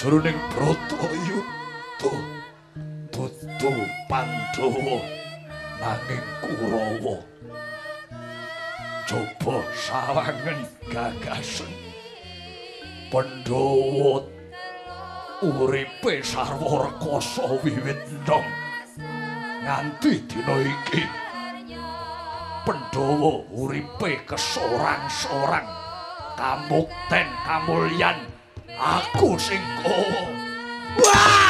jroning Bratayuda dudu Pandhawa nanging Kurawa. Coba sawangen gagasan. Pandhawa uripe sarwa rekoso wiwit ndom nganti dina iki Pandhawa uripe kesorang-sorang kamukten kamulyan aku sing! Wah!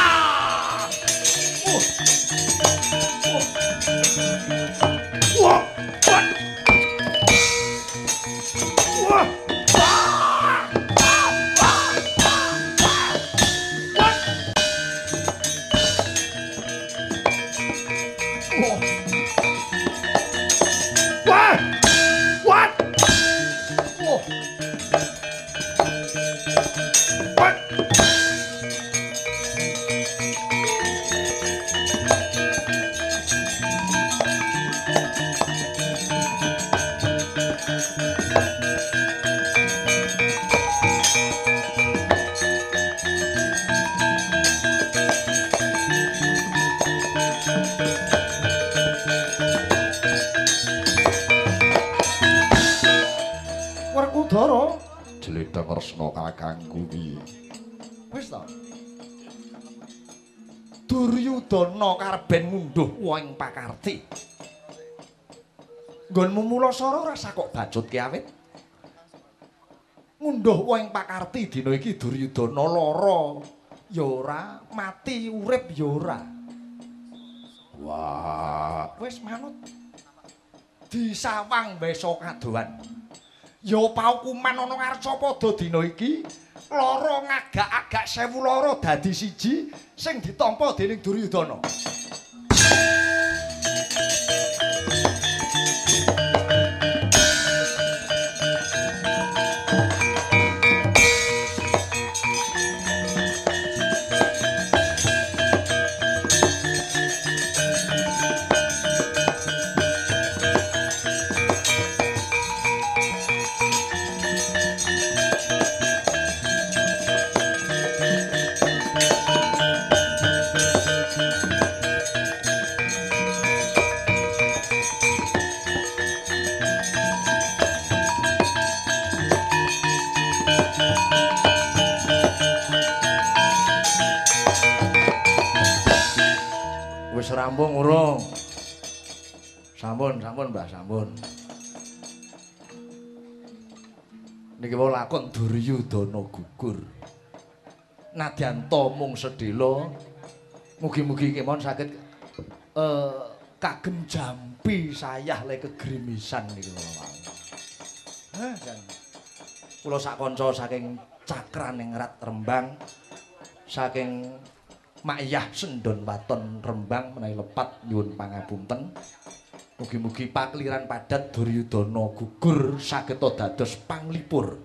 Kakangku piye wis ta Duryudana karben ngunduh wong pakarti. Nggonmu mula sora rasa kok bacut ki awit. Ngunduh wong pakarti dina iki Duryudana lara. Ya ora mati urip ya ora. Wah. Wis manut. Disawang besok kadohan ya paukuman ana ngarsa padha dina iki lara ngagak-agak sewu lara dadi siji sing ditampa dening Duryudana rampung urung. Sampun, sampun Mbah, sampun. Niki wae lakon Duryudana gugur. Nadyan to mung sedhela, mugi-mugi kemon saged eh kagem jampi sayah le kegrimisan niku wae. Hah, kula sak kanca saking cakraning rat rembang saking Mayah Sendon Waton Rembang menawi lepat nyuwun pangapunten. Mugi-mugi pakliran padat Duryudana gugur saged dados panglipur.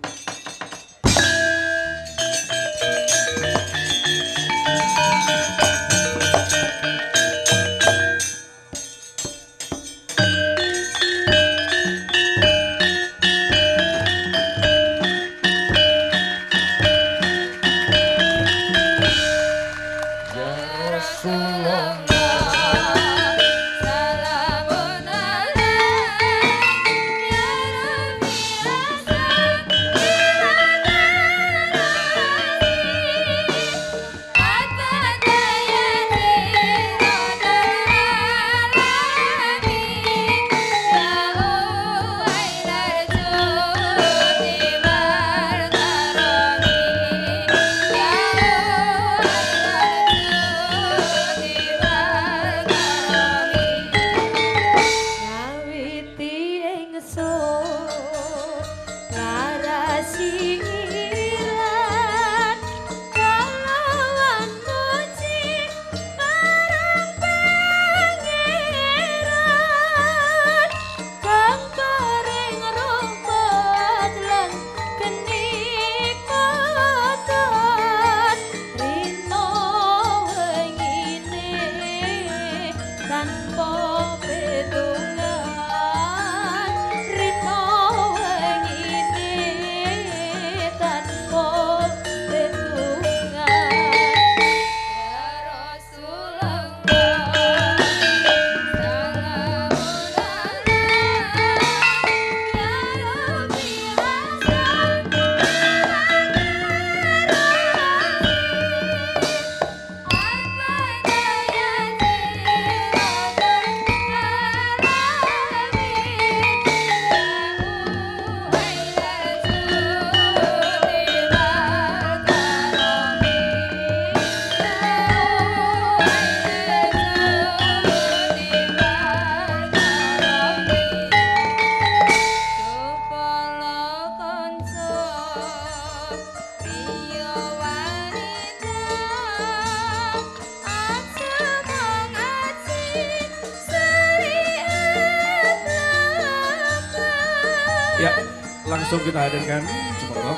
Hadirkan Sumoto.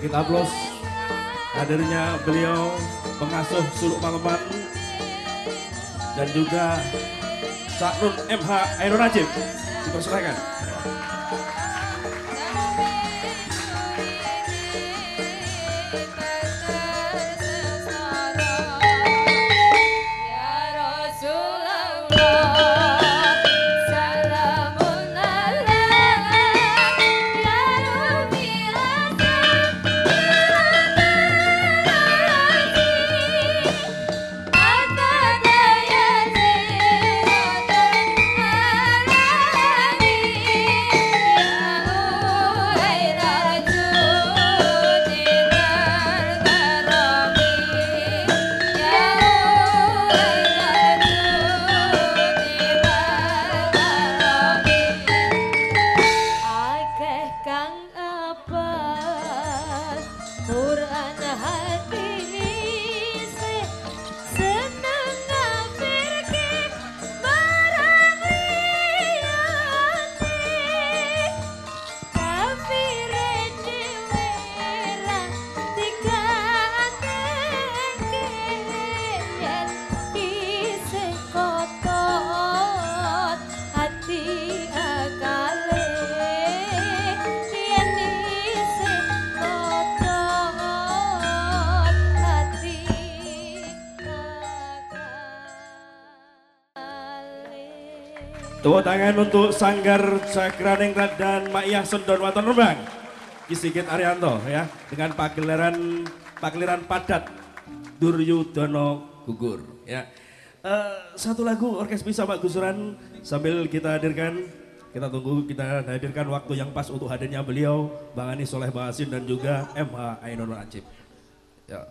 Kita aplaus hadirnya beliau pengasuh Suluk Mangeman dan juga Cak Nun MH Ainur Najib. Dipersilakan. Tepuk tangan untuk Sanggar Cakraningrat dan Maiyah Sendon Waton Rembang. Kisigit Arianto ya dengan pagelaran pagelaran padat Duryudono gugur ya. Uh, satu lagu orkes bisa Pak Gusuran sambil kita hadirkan kita tunggu kita hadirkan waktu yang pas untuk hadirnya beliau Bang Ani Soleh Bahasin dan juga MH Ainun Najib. Ya.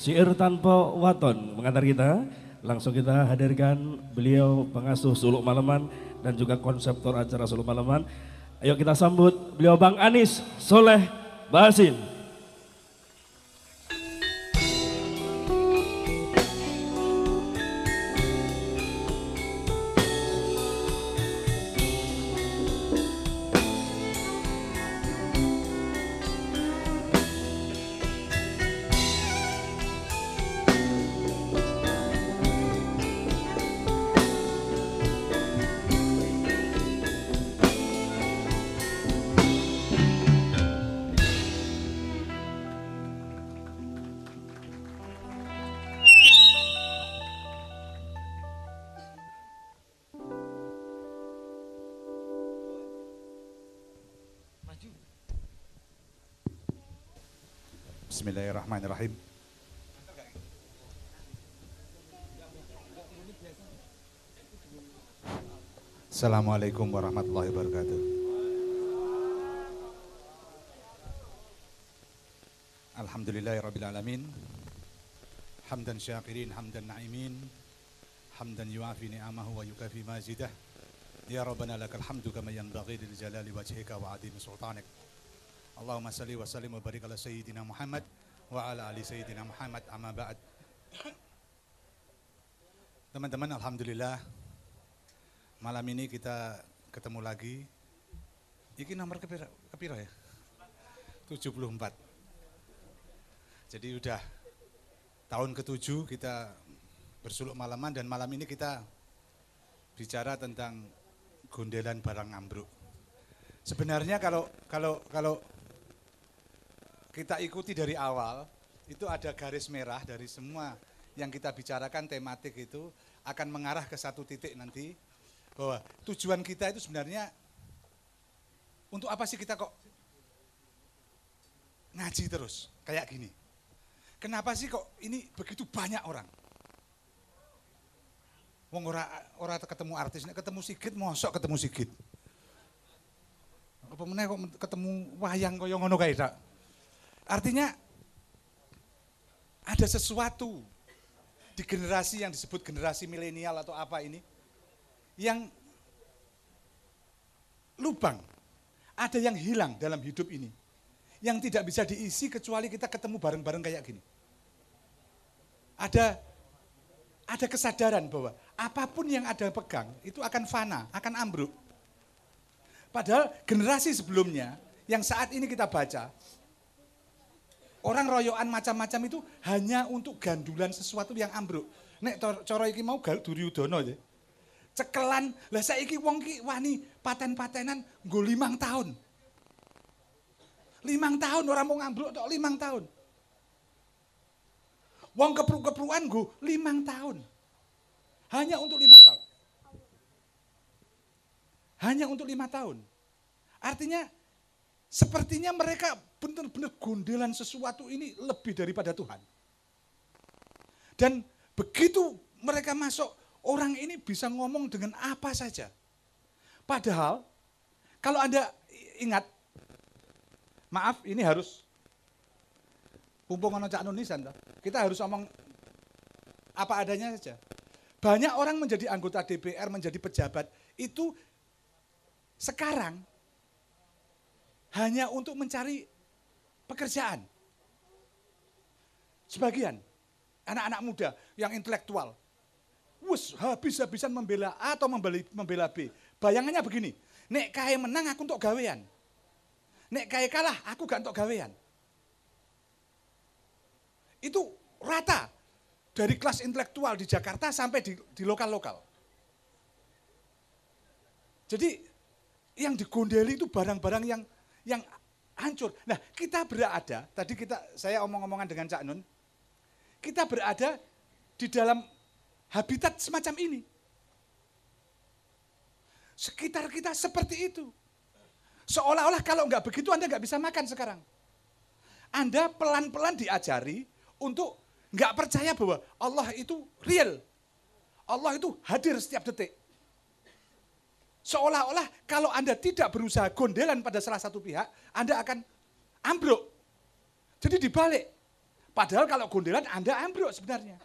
Syair tanpa waton mengantar kita. Langsung kita hadirkan beliau pengasuh Suluk Malaman dan juga konseptor acara Suluk Malaman. Ayo kita sambut beliau Bang Anis Soleh Basin. Bismillahirrahmanirrahim. Assalamualaikum warahmatullahi wabarakatuh. Alhamdulillahirabbil alamin. Hamdan syakirin, hamdan na'imin. Hamdan yuafi ni'amahu wa yukafi mazidah. Ya Rabbana lakal hamdu kama yanbaghi lil jalali wajhika wa adimi sultanik. Allahumma salli wa sallim wa barik ala sayyidina Muhammad wa ala ali sayyidina Muhammad amma ba'd. Teman-teman alhamdulillah malam ini kita ketemu lagi. Iki nomor kepira, kepira ya? 74. Jadi udah tahun ke-7 kita bersuluk malaman dan malam ini kita bicara tentang gondelan barang ambruk. Sebenarnya kalau kalau kalau kita ikuti dari awal, itu ada garis merah dari semua yang kita bicarakan tematik itu akan mengarah ke satu titik nanti bahwa tujuan kita itu sebenarnya untuk apa sih kita kok ngaji terus kayak gini? Kenapa sih kok ini begitu banyak orang? Wong ora ora ketemu artis, ketemu Sigit mosok ketemu Sigit. Apa meneh kok ketemu wayang kaya ngono kae tak? Artinya ada sesuatu di generasi yang disebut generasi milenial atau apa ini yang lubang, ada yang hilang dalam hidup ini. Yang tidak bisa diisi kecuali kita ketemu bareng-bareng kayak gini. Ada ada kesadaran bahwa apa pun yang ada pegang itu akan fana, akan ambruk. Padahal generasi sebelumnya yang saat ini kita baca, Orang royokan macam-macam itu hanya untuk gandulan sesuatu yang ambruk. Nek cara iki mau Duryudono ya. Cekelan, lah saiki wong ki wani paten-patenan nggo limang tahun. Limang tahun orang mau ngambruk tok limang tahun. Wong kepru-kepruan nggo limang tahun. Hanya untuk lima tahun. Hanya untuk lima tahun. Artinya sepertinya mereka benar-benar gondelan sesuatu ini lebih daripada Tuhan. Dan begitu mereka masuk, orang ini bisa ngomong dengan apa saja. Padahal, kalau Anda ingat, maaf ini harus, mumpung ono Cak Nunisan, kita harus ngomong apa adanya saja. Banyak orang menjadi anggota DPR, menjadi pejabat, itu sekarang hanya untuk mencari pekerjaan. Sebagian anak-anak muda yang intelektual, wus habis-habisan membela A atau membela, membela B. Bayangannya begini, nek kaya menang aku untuk gawean. Nek kaya kalah aku gak untuk gawean. Itu rata dari kelas intelektual di Jakarta sampai di, di lokal-lokal. Jadi yang digondeli itu barang-barang yang yang hancur. Nah, kita berada, tadi kita saya omong-omongan dengan Cak Nun, kita berada di dalam habitat semacam ini. Sekitar kita seperti itu. Seolah-olah kalau nggak begitu Anda nggak bisa makan sekarang. Anda pelan-pelan diajari untuk nggak percaya bahwa Allah itu real. Allah itu hadir setiap detik. Seolah-olah kalau Anda tidak berusaha gondelan pada salah satu pihak, Anda akan ambruk. Jadi dibalik. Padahal kalau gondelan Anda ambruk sebenarnya.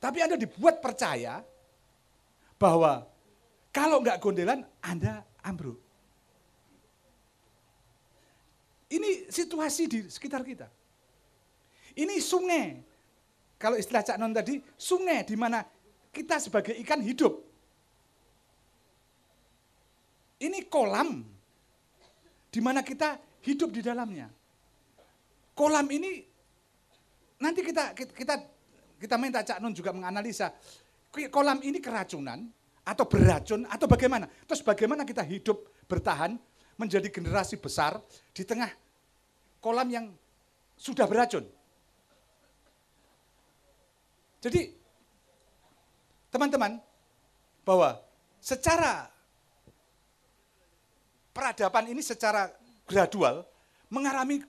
Tapi Anda dibuat percaya bahwa kalau nggak gondelan Anda ambruk. Ini situasi di sekitar kita. Ini sungai. Kalau istilah Cak Non tadi, sungai di mana kita sebagai ikan hidup. Ini kolam di mana kita hidup di dalamnya. Kolam ini nanti kita kita kita minta Cak Nun juga menganalisa kolam ini keracunan atau beracun atau bagaimana? Terus bagaimana kita hidup bertahan menjadi generasi besar di tengah kolam yang sudah beracun? Jadi teman-teman bahwa secara peradaban ini secara gradual mengalami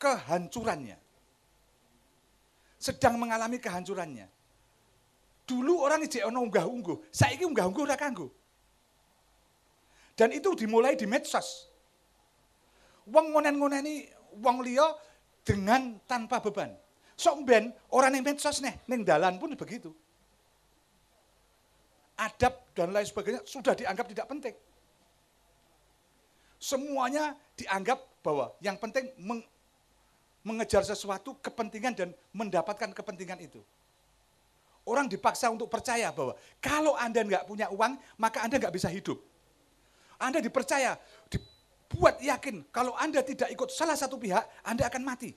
kehancurannya. Sedang mengalami kehancurannya. Dulu orang ijek ono unggah-ungguh, saiki unggah-ungguh ora kanggo. Dan itu dimulai di medsos. Wong ngonen-ngoneni wong liya dengan tanpa beban. Sok ben orang yang medsos nih, neng dalan pun begitu. Adab dan lain sebagainya sudah dianggap tidak penting. Semuanya dianggap bahwa yang penting meng, mengejar sesuatu kepentingan dan mendapatkan kepentingan itu. Orang dipaksa untuk percaya bahwa kalau Anda nggak punya uang, maka Anda nggak bisa hidup. Anda dipercaya, dibuat yakin kalau Anda tidak ikut salah satu pihak, Anda akan mati.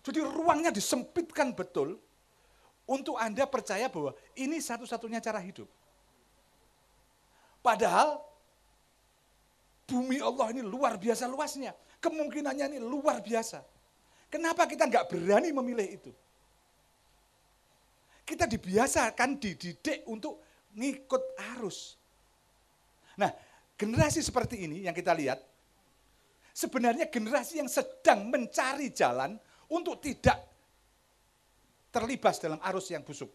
Jadi ruangnya disempitkan betul untuk Anda percaya bahwa ini satu-satunya cara hidup. Padahal bumi Allah ini luar biasa luasnya. Kemungkinannya ini luar biasa. Kenapa kita nggak berani memilih itu? Kita dibiasakan, dididik untuk ngikut arus. Nah, generasi seperti ini yang kita lihat, sebenarnya generasi yang sedang mencari jalan untuk tidak terlibas dalam arus yang busuk.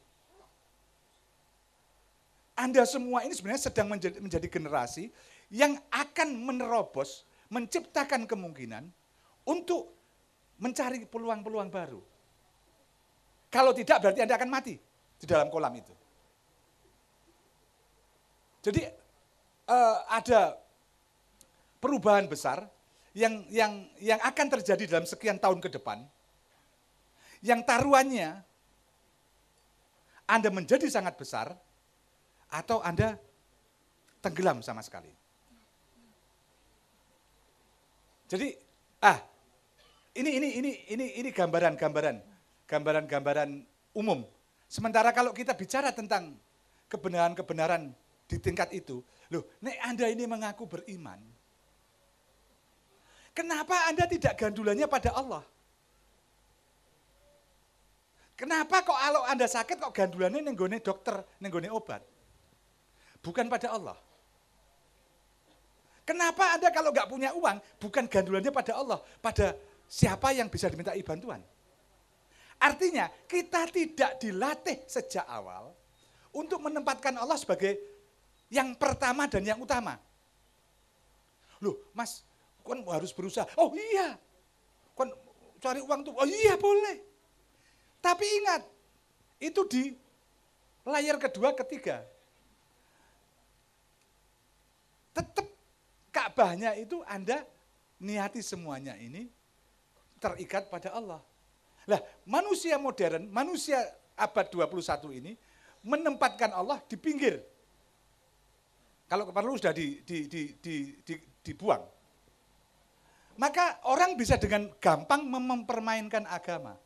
Anda semua ini sebenarnya sedang menjadi, menjadi generasi yang akan menerobos, menciptakan kemungkinan untuk mencari peluang-peluang baru. Kalau tidak berarti Anda akan mati di dalam kolam itu. Jadi uh, ada perubahan besar yang yang yang akan terjadi dalam sekian tahun ke depan yang taruhannya Anda menjadi sangat besar atau Anda tenggelam sama sekali. Jadi ah ini ini ini ini ini gambaran-gambaran gambaran-gambaran umum. Sementara kalau kita bicara tentang kebenaran-kebenaran di tingkat itu, loh, nek Anda ini mengaku beriman, kenapa Anda tidak gandulannya pada Allah? Kenapa kok kalau Anda sakit kok gandulannya nenggone dokter, nenggone obat? Bukan pada Allah. Kenapa Anda kalau nggak punya uang, bukan gandulannya pada Allah, pada siapa yang bisa dimintai bantuan? Artinya kita tidak dilatih sejak awal untuk menempatkan Allah sebagai yang pertama dan yang utama. Loh, Mas, kan harus berusaha. Oh iya, kan cari uang tuh. Oh iya boleh. Tapi ingat, itu di layar kedua, ketiga. Tetap Ka'bahnya itu Anda niati semuanya ini terikat pada Allah. Lah, manusia modern, manusia abad 21 ini menempatkan Allah di pinggir. Kalau perlu sudah di, di, di, di, di, dibuang. Maka orang bisa dengan gampang mempermainkan agama.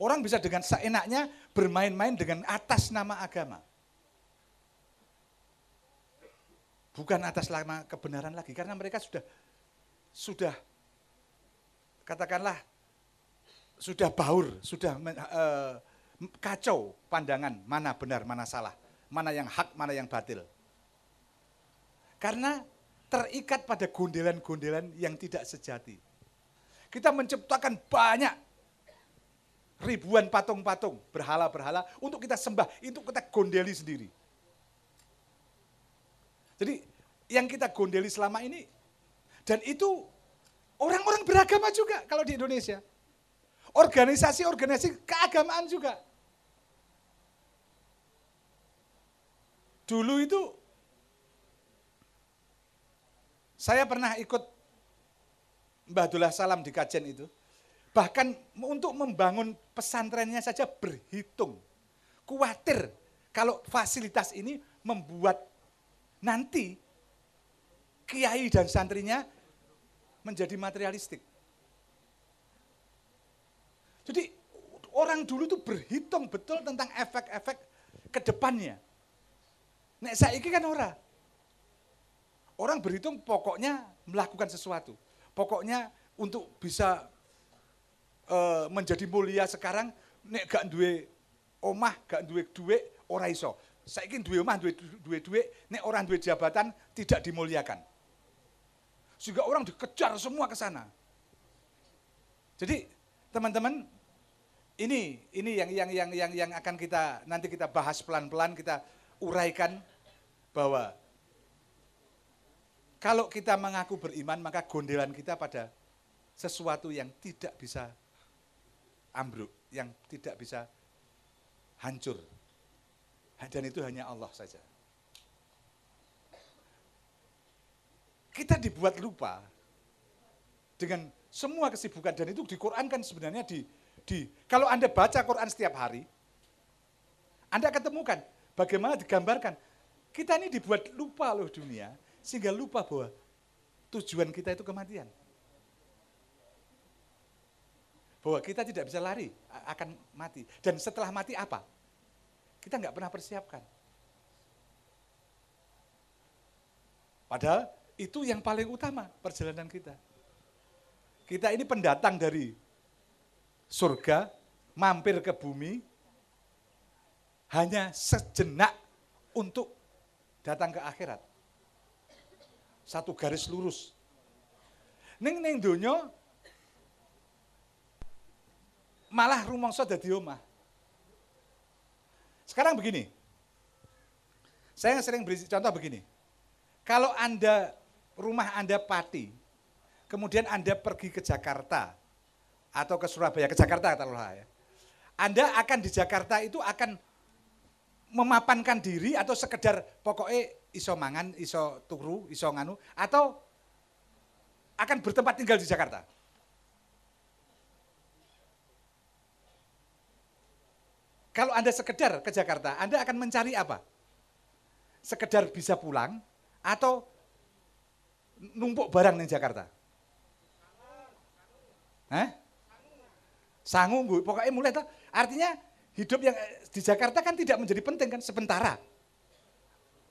Orang bisa dengan seenaknya bermain-main dengan atas nama agama. Bukan atas nama kebenaran lagi, karena mereka sudah sudah katakanlah sudah baur, sudah uh, kacau pandangan mana benar, mana salah, mana yang hak, mana yang batil. Karena terikat pada gondelan-gondelan yang tidak sejati. Kita menciptakan banyak ribuan patung-patung, berhala-berhala untuk kita sembah, untuk kita gondeli sendiri. Jadi yang kita gondeli selama ini, dan itu Orang-orang beragama juga kalau di Indonesia. Organisasi-organisasi keagamaan juga. Dulu itu saya pernah ikut Mbah Dullah Salam di kajian itu. Bahkan untuk membangun pesantrennya saja berhitung. Kuatir kalau fasilitas ini membuat nanti kiai dan santrinya menjadi materialistik. Jadi orang dulu itu berhitung betul tentang efek-efek ke depannya. Nek saiki kan ora. Orang berhitung pokoknya melakukan sesuatu. Pokoknya untuk bisa uh, menjadi mulia sekarang nek gak duwe omah, gak duwe duit, ora iso. Saiki duwe omah, duwe duwe duit, nek orang duwe jabatan tidak dimuliakan. Sehingga orang dikejar semua ke sana. Jadi teman-teman ini ini yang yang yang yang yang akan kita nanti kita bahas pelan-pelan kita uraikan bahwa kalau kita mengaku beriman maka gondelan kita pada sesuatu yang tidak bisa ambruk, yang tidak bisa hancur. Dan itu hanya Allah saja. Kita dibuat lupa dengan semua kesibukan dan itu di Quran kan sebenarnya di, di kalau Anda baca Quran setiap hari, Anda akan temukan bagaimana digambarkan kita ini dibuat lupa loh dunia, sehingga lupa bahwa tujuan kita itu kematian. Bahwa kita tidak bisa lari, akan mati. Dan setelah mati apa? Kita nggak pernah persiapkan. Padahal itu yang paling utama perjalanan kita. Kita ini pendatang dari surga, mampir ke bumi, hanya sejenak untuk datang ke akhirat. Satu garis lurus. Ning ning donya malah rumangsa dadi omah. Sekarang begini. Saya sering beri contoh begini. Kalau Anda rumah Anda Pati, kemudian Anda pergi ke Jakarta atau ke Surabaya, ke Jakarta katakanlah ya. Anda akan di Jakarta itu akan memapankan diri atau sekedar pokoknya iso mangan, iso turu, iso nganu atau akan bertempat tinggal di Jakarta? Kalau Anda sekedar ke Jakarta, Anda akan mencari apa? Sekedar bisa pulang atau numpuk barang di Jakarta? Hah? Sangu, pokoknya mulai tuh. Artinya hidup yang eh, di Jakarta kan tidak menjadi penting kan sementara.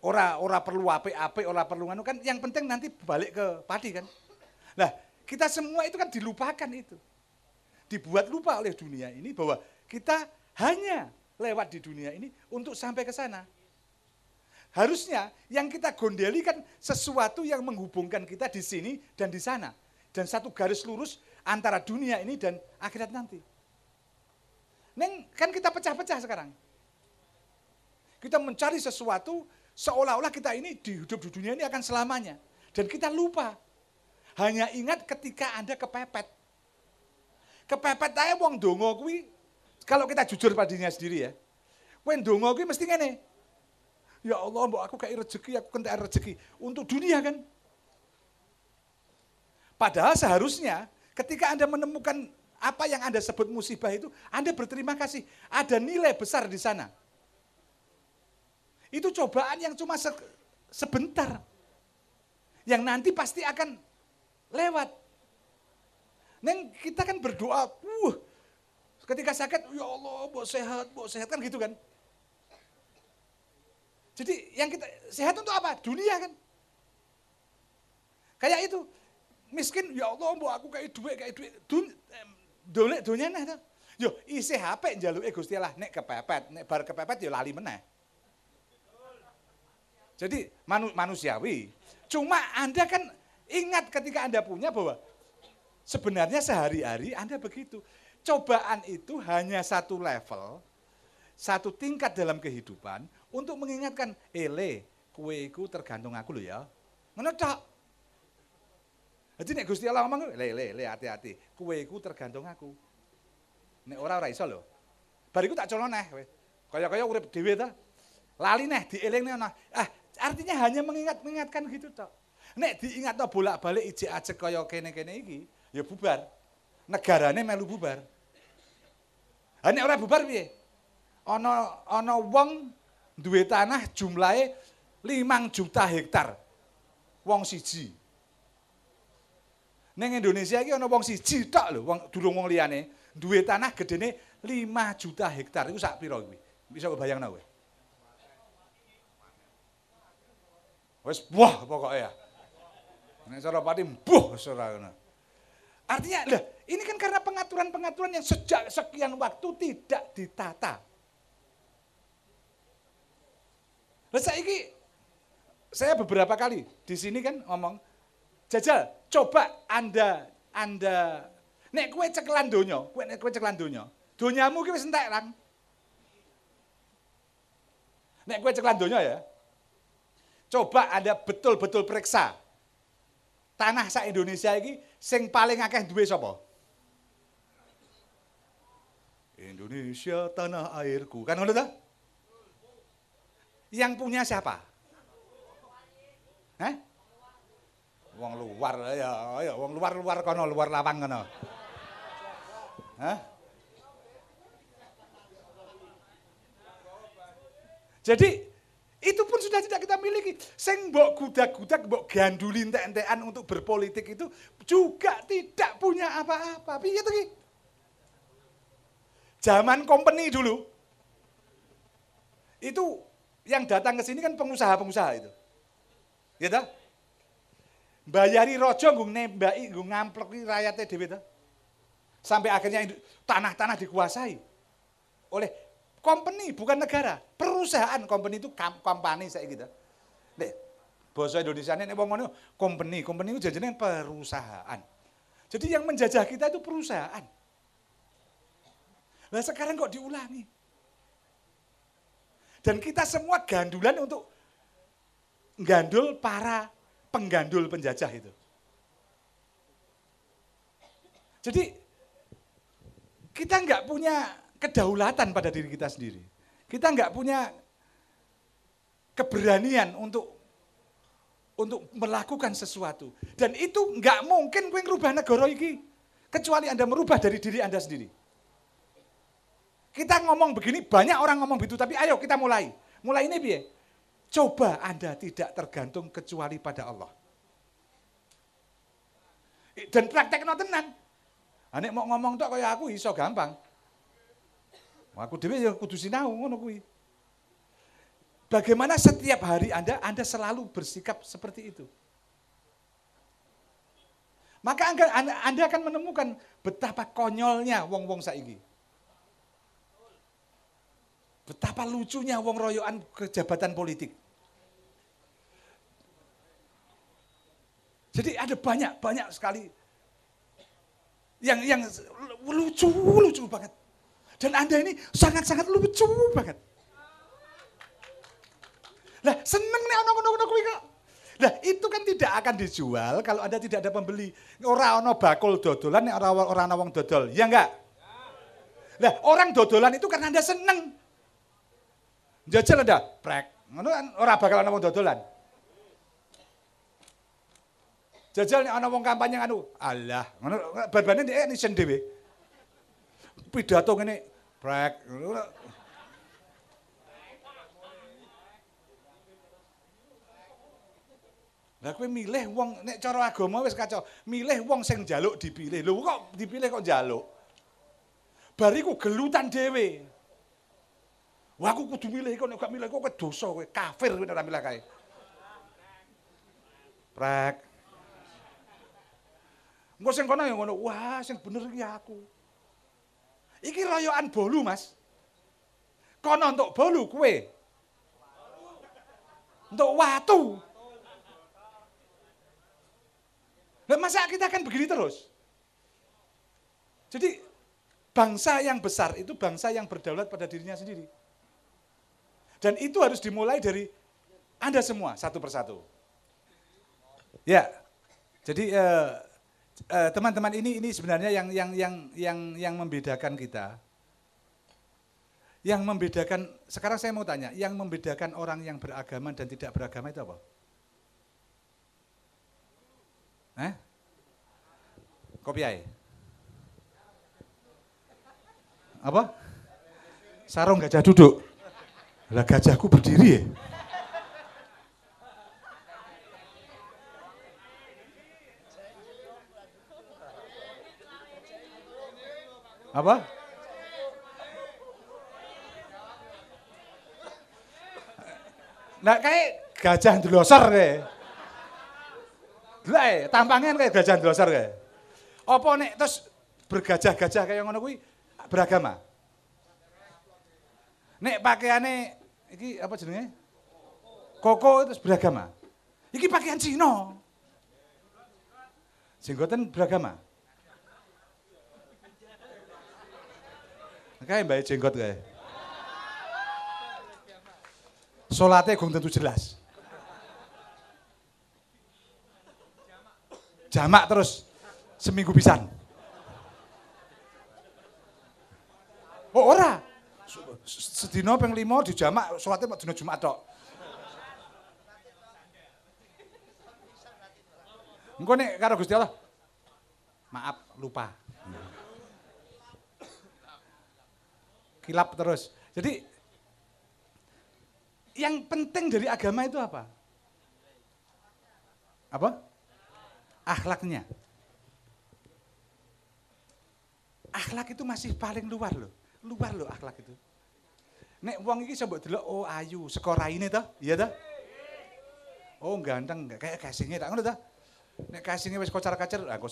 Ora ora perlu ape-ape, ora perlu nganu kan yang penting nanti balik ke padi kan. Nah, kita semua itu kan dilupakan itu. Dibuat lupa oleh dunia ini bahwa kita hanya lewat di dunia ini untuk sampai ke sana. Harusnya yang kita gondeli kan sesuatu yang menghubungkan kita di sini dan di sana. Dan satu garis lurus antara dunia ini dan akhirat nanti. Neng, kan kita pecah-pecah sekarang. Kita mencari sesuatu seolah-olah kita ini di hidup di dunia ini akan selamanya. Dan kita lupa. Hanya ingat ketika Anda kepepet. Kepepet aja wong dongo kuwi kalau kita jujur pada dirinya sendiri ya. Wen dongo kuwi mesti ngene. Ya Allah, mbok aku kayak rezeki, aku kentek rezeki untuk dunia kan. Padahal seharusnya ketika Anda menemukan apa yang Anda sebut musibah itu, Anda berterima kasih. Ada nilai besar di sana. Itu cobaan yang cuma se sebentar. Yang nanti pasti akan lewat. Neng kita kan berdoa, ketika sakit, ya Allah, mau sehat, mau sehat kan gitu kan. Jadi yang kita sehat untuk apa? Dunia kan. Kayak itu, miskin, ya Allah, mau aku kayak duit, kayak duit. Dun, dolek donya nah. Yo isih apik njaluke Gusti Allah nek kepepet, nek bar kepepet yo lali meneh. Jadi manu, manusiawi. Cuma Anda kan ingat ketika Anda punya bahwa sebenarnya sehari-hari Anda begitu. Cobaan itu hanya satu level, satu tingkat dalam kehidupan untuk mengingatkan, ele, kueku tergantung aku loh ya. Ngono Jadi nek Gusti Allah ngomong, le le le hati-hati. Kowe iku tergantung aku. Nek ora ora iso lho. Bar iku tak colon neh. Kaya-kaya urip dhewe ta. Lali neh dielingne ana. Ah, artinya hanya mengingat-mengingatkan gitu tok. Nek diingat bolak-balik ijek ajek kaya kene-kene iki, ya bubar. Negarane melu bubar. Ha nek ora bubar piye? Ana ana wong duwe tanah jumlahe 5 juta hektar. Wong siji. Ning Indonesia iki ana wong siji tok lho, wong durung wong liyane, duwe tanah gedene 5 juta hektar. Iku sak pira kuwi? Bisa kebayangno kowe? Wes wah pokoknya ya. Nek cara pati mbuh ora ngono. Artinya, lah, ini kan karena pengaturan-pengaturan yang sejak sekian waktu tidak ditata. Lah saiki saya beberapa kali di sini kan ngomong, jajal, coba Anda Anda nek kue cekelan donya, kue nek kue cekelan donya, donyamu ki wis entek, Lang. Nek kue cekelan donya ya, Coba Anda betul-betul periksa. Tanah sa Indonesia ini sing paling akeh duwe sapa? Indonesia tanah airku. Kan ngono ta? Yang punya siapa? Hah? Wong luar ya, ya wong luar-luar kono, luar lawang kono. Hah? Jadi itu pun sudah tidak kita miliki. Sing mbok gudak-gudak, mbok ganduli entek-entekan untuk berpolitik itu juga tidak punya apa-apa. Piye to? Zaman company dulu. Itu yang datang ke sini kan pengusaha-pengusaha itu. Ya toh? Bayari rojo nggung nembaki, nggung ngamploki rakyatnya dhewe to. Sampai akhirnya tanah-tanah dikuasai oleh company bukan negara, perusahaan company itu company saya gitu. Nek bahasa Indonesia ini wong ngono company, company itu jajanan perusahaan. Jadi yang menjajah kita itu perusahaan. Nah sekarang kok diulangi? Dan kita semua gandulan untuk gandul para penggandul penjajah itu. Jadi kita nggak punya kedaulatan pada diri kita sendiri. Kita nggak punya keberanian untuk untuk melakukan sesuatu. Dan itu nggak mungkin gue ngerubah negara ini. Kecuali Anda merubah dari diri Anda sendiri. Kita ngomong begini, banyak orang ngomong begitu, tapi ayo kita mulai. Mulai ini biar. Coba Anda tidak tergantung kecuali pada Allah. Dan praktek no tenan. Anek mau ngomong tuh kayak aku iso gampang. Aku dhewe ya kudu sinau ngono kuwi. Bagaimana setiap hari Anda Anda selalu bersikap seperti itu? Maka anda, anda akan menemukan betapa konyolnya wong-wong saiki. Betapa lucunya wong royoan kejabatan politik. Jadi ada banyak banyak sekali yang yang lucu lucu banget. Dan Anda ini sangat-sangat lucu banget. Lah seneng nih ono ngono kuwi kok. Lah itu kan tidak akan dijual kalau Anda tidak ada pembeli. Ora ono bakul dodolan nek ora ora dodol. Ya enggak? Lah orang dodolan itu karena Anda seneng. Jajal Anda, prek. Ngono kan ora bakal ana wong dodolan. Jajal nek ana wong kampanye anu, alah, ngono babane dhek nisen dhewe pidato ngene brek. Lah kowe milih wong nek cara agama wis kacau, milih wong sing njaluk dipilih. Lho kok dipilih kok njaluk? Bariku gelutan dhewe. Wah aku kudu milih kok nek gak milih kok dosa kowe, kafir kowe nek milih kae. Prek. Engko sing kono ya ngono, wah sing bener iki aku. Iki royokan bolu, Mas. Kono untuk bolu kue. Untuk watu. Nah, masa kita akan begini terus? Jadi bangsa yang besar itu bangsa yang berdaulat pada dirinya sendiri. Dan itu harus dimulai dari Anda semua satu persatu. Ya, Jadi eh, eh, teman-teman ini ini sebenarnya yang yang yang yang yang membedakan kita. Yang membedakan sekarang saya mau tanya, yang membedakan orang yang beragama dan tidak beragama itu apa? Eh? Kopiai. Apa? Sarung gajah duduk. Lah gajahku berdiri ya. Apa? Nah kayak gajah ndelosor kayak. Lah tampangnya kayak gajah ndelosor kayak. Apa nek terus bergajah-gajah kayak ngono kuwi beragama? Nek pakaiane iki apa jenenge? Koko terus beragama. Iki pakaian Cina. Jenggoten beragama. Kayak mbak jenggot kayak. Solatnya gong tentu jelas. Jamak terus seminggu pisan. Oh ora. Sedina ping 5 dijamak salatnya mek dina Jumat tok. Engko nek karo Gusti Allah maaf lupa. Kilap terus. Jadi yang penting dari agama itu apa? Apa? Akhlaknya. Akhlak itu masih paling luar loh. Luar loh akhlak itu. Nek wong iki coba delok oh ayu, sekora ini toh? Iya toh? Oh ganteng, nggak kayak casingnya tak ngono toh? Nek casingnya wis kocar-kacir, ah kok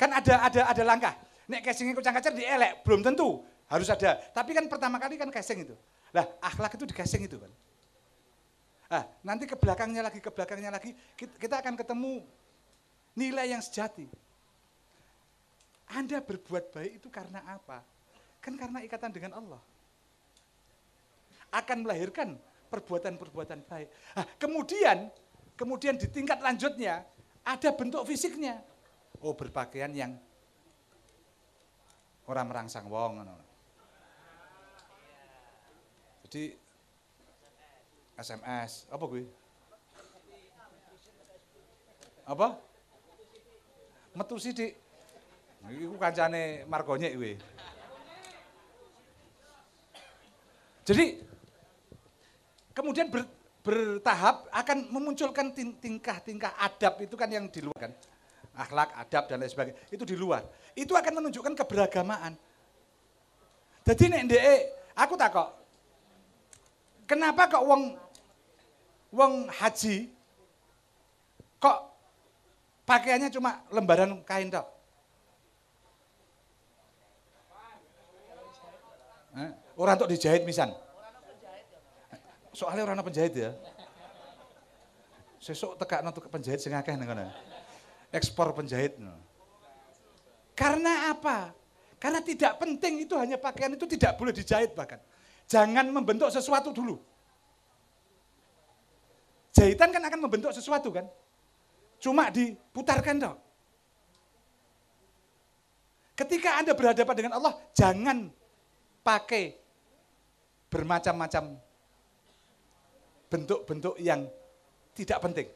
Kan ada ada ada langkah. Nek casingnya kocar-kacir dielek, belum tentu harus ada. Tapi kan pertama kali kan casing itu. Lah akhlak itu di casing itu kan. Ah, nanti ke belakangnya lagi, ke belakangnya lagi, kita akan ketemu nilai yang sejati. Anda berbuat baik itu karena apa? Kan karena ikatan dengan Allah. Akan melahirkan perbuatan-perbuatan baik. Nah, kemudian, kemudian di tingkat lanjutnya ada bentuk fisiknya. Oh berpakaian yang orang merangsang wong. Jadi SMS, apa gue? Apa? Metu sidik. Iku kancane margonyek gue. Jadi kemudian ber, bertahap akan memunculkan tingkah-tingkah adab itu kan yang di luar kan. Akhlak, adab dan lain sebagainya. Itu di luar. Itu akan menunjukkan keberagamaan. Jadi nek ndek aku tak kok. Kenapa kok wong wong haji kok pakaiannya cuma lembaran kain tok? Eh? Orang untuk dijahit misan. Soalnya orang penjahit ya. Sesuk tekak untuk penjahit sing akeh nang Ekspor penjahit. Karena apa? Karena tidak penting itu hanya pakaian itu tidak boleh dijahit bahkan. Jangan membentuk sesuatu dulu. Jahitan kan akan membentuk sesuatu kan. Cuma diputarkan dong. Ketika Anda berhadapan dengan Allah, jangan pakai bermacam-macam bentuk-bentuk yang tidak penting.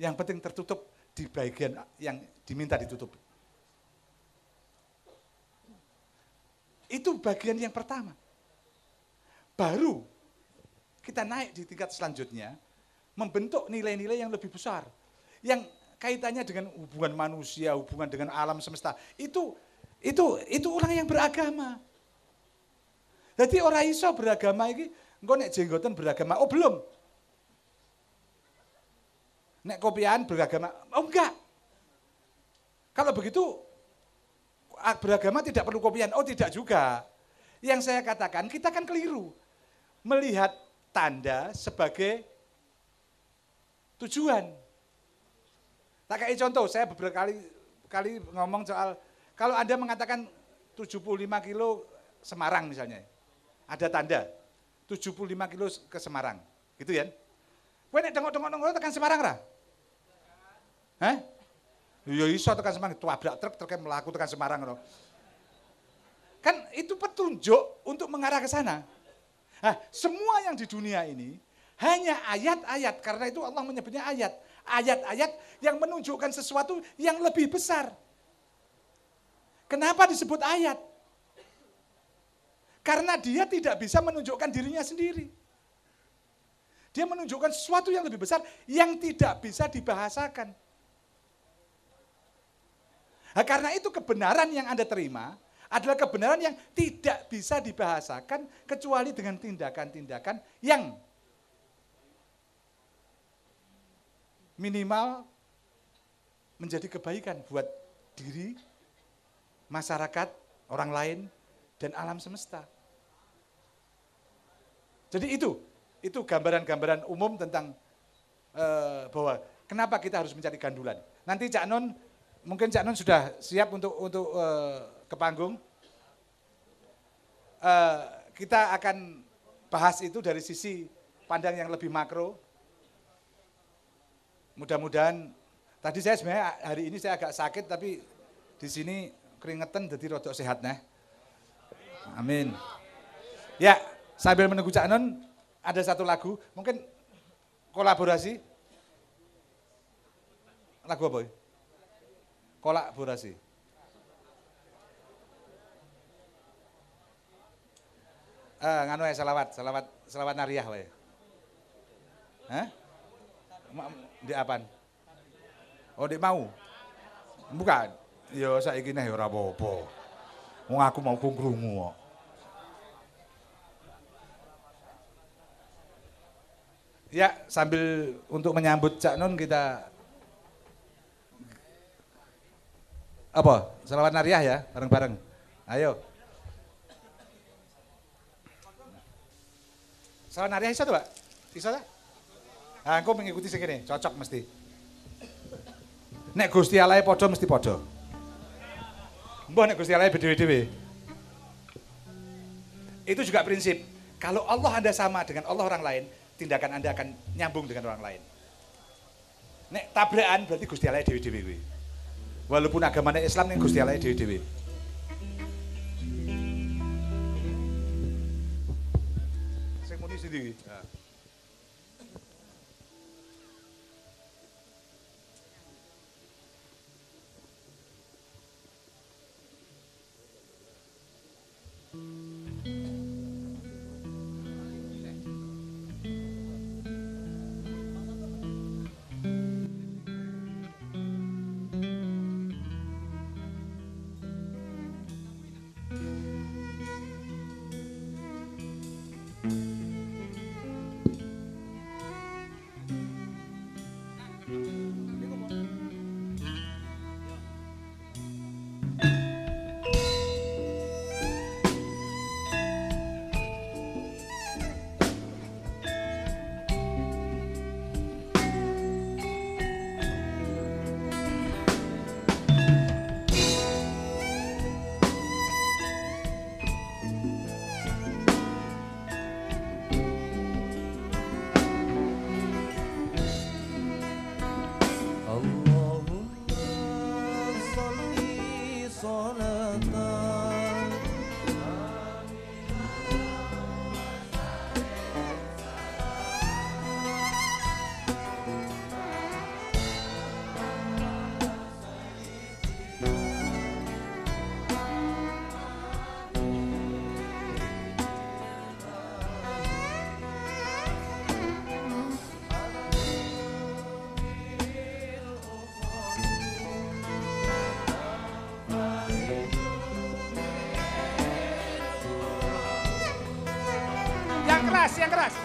Yang penting tertutup di bagian yang diminta ditutup. Itu bagian yang pertama. Baru kita naik di tingkat selanjutnya, membentuk nilai-nilai yang lebih besar. Yang kaitannya dengan hubungan manusia, hubungan dengan alam semesta. Itu itu itu orang yang beragama. Jadi orang iso beragama ini, engkau nek jenggotan beragama, oh belum. Nek kopian beragama, oh enggak. Kalau begitu beragama tidak perlu kopian, oh tidak juga. Yang saya katakan, kita kan keliru. Melihat tanda sebagai tujuan. Tak kayak contoh, saya beberapa kali kali ngomong soal, kalau Anda mengatakan 75 kilo Semarang misalnya, ada tanda 75 kilo ke Semarang, gitu ya. Kowe nek tengok-tengok-tengok tekan Semarang ra? Hah? Ya iso tekan Semarang, tabrak truk truknya melaku tekan Semarang ngono. Kan itu petunjuk untuk mengarah ke sana. Nah, semua yang di dunia ini hanya ayat-ayat karena itu Allah menyebutnya ayat. Ayat-ayat yang menunjukkan sesuatu yang lebih besar. Kenapa disebut ayat? Karena dia tidak bisa menunjukkan dirinya sendiri. Dia menunjukkan sesuatu yang lebih besar yang tidak bisa dibahasakan. Nah, karena itu kebenaran yang Anda terima adalah kebenaran yang tidak bisa dibahasakan kecuali dengan tindakan-tindakan yang minimal menjadi kebaikan buat diri, masyarakat, orang lain, dan alam semesta. Jadi itu, itu gambaran-gambaran umum tentang uh, bahwa kenapa kita harus mencari gandulan. Nanti Cak Non, mungkin Cak Non sudah siap untuk untuk uh, ke panggung. Uh, kita akan bahas itu dari sisi pandang yang lebih makro. Mudah-mudahan tadi saya sebenarnya hari ini saya agak sakit tapi di sini keringetan jadi rodok sehat nah. Amin. Ya, sambil menunggu Cak Non ada satu lagu, mungkin kolaborasi. Lagu apa? Kolaborasi. Eh, nganu ya selawat, selawat, selawat nariyah wae. Hah? Di? Oh, di mau. Bukan. Ya saiki neh ora apa-apa. Wong aku mau krungu kok. Ya, sambil untuk menyambut Cak Nun kita apa? Selawat nariyah ya, bareng-bareng. Ayo. Salah nari iso tuh, Pak? Iso tak? Nah, aku mengikuti segini, cocok mesti. Nek Gusti Allah podo mesti podo. Mbah nek Gusti Allah beda-beda. Itu juga prinsip. Kalau Allah Anda sama dengan Allah orang lain, tindakan Anda akan nyambung dengan orang lain. Nek tabrakan berarti Gusti Allah dewi-dewi. Walaupun agamanya Islam nih Gusti Allah dewi-dewi. sendiri. Ya. keras, yang keras.